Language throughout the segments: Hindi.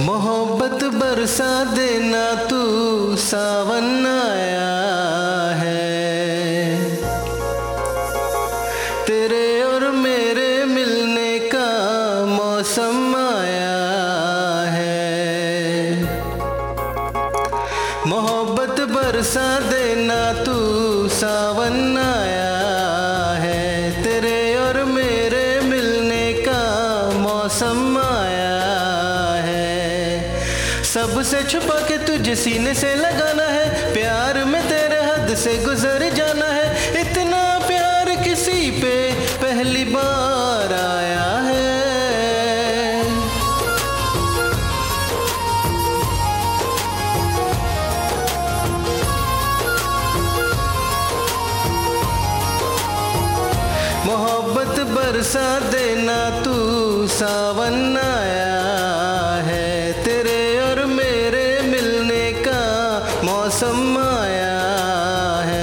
मोहब्बत बरसा देना तू सावन आया है। तेरे और मेरे मिलने का मौसम आया है। मोहब्बत बरसा देना तू सावन आया है। तेरे और मेरे मिलने का मौसम सबसे छुपा के तुझे सीने से लगाना है, प्यार में तेरे हद से गुजर जाना है। इतना प्यार किसी पे पहली बार आया है। मोहब्बत बरसा देना तू सावन आया मौसम आया है।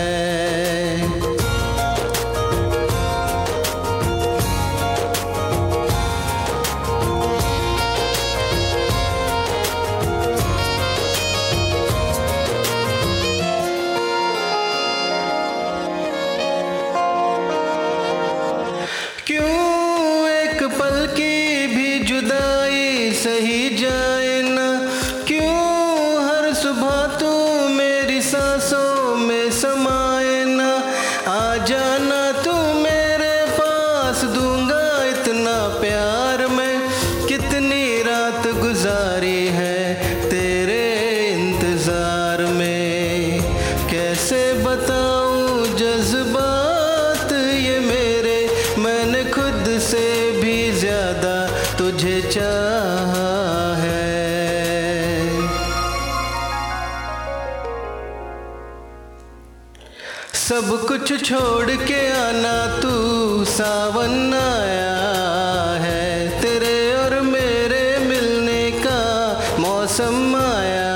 क्यों एक पल की भी जुदाई सही जाए जाना तू मेरे पास, दूँगा इतना प्यार मैं। कितनी रात गुजारी है तेरे इंतज़ार में? कैसे बताऊँ जज्बात ये मेरे? मैंने खुद से भी ज़्यादा तुझे चाहा। सब कुछ छोड़ के आना, तू सावन आया है। तेरे और मेरे मिलने का मौसम आया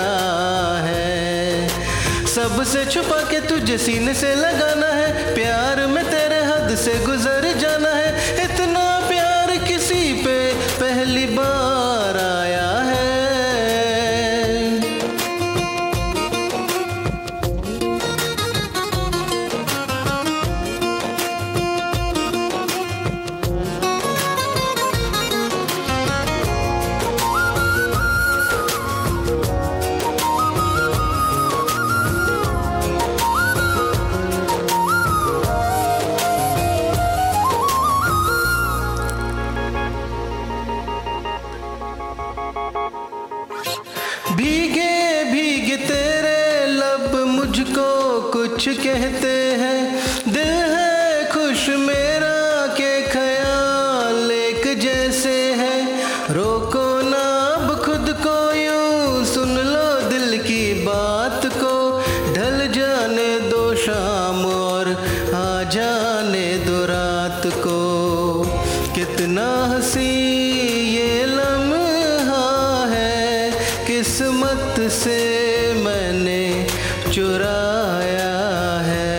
है। सबसे छुपा के तुझे सीने से लगाना है, प्यार में तेरे हद से गुजर भीगे भीगे तेरे लब मुझको कुछ कहते हैं। दिल है खुश मेरा के ख्याल एक जैसे है। रोको ना, अब खुद को यूँ सुन लो दिल की बात को। ढल जाने दो शाम और आ जाने दो रात को। कितना हँसी किस्मत से मैंने चुराया है।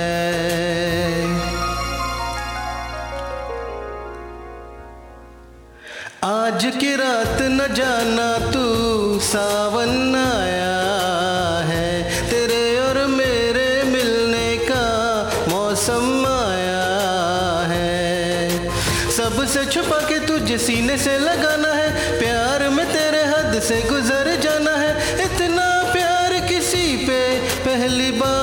आज की रात न जाना तू सावन आया है। तेरे और मेरे मिलने का मौसम आया है। सबसे छुपा के तुझे सीने से लगाना है। प्यार में तेरे हद से गुजर ಅಲ್ಲಿ ಬಾ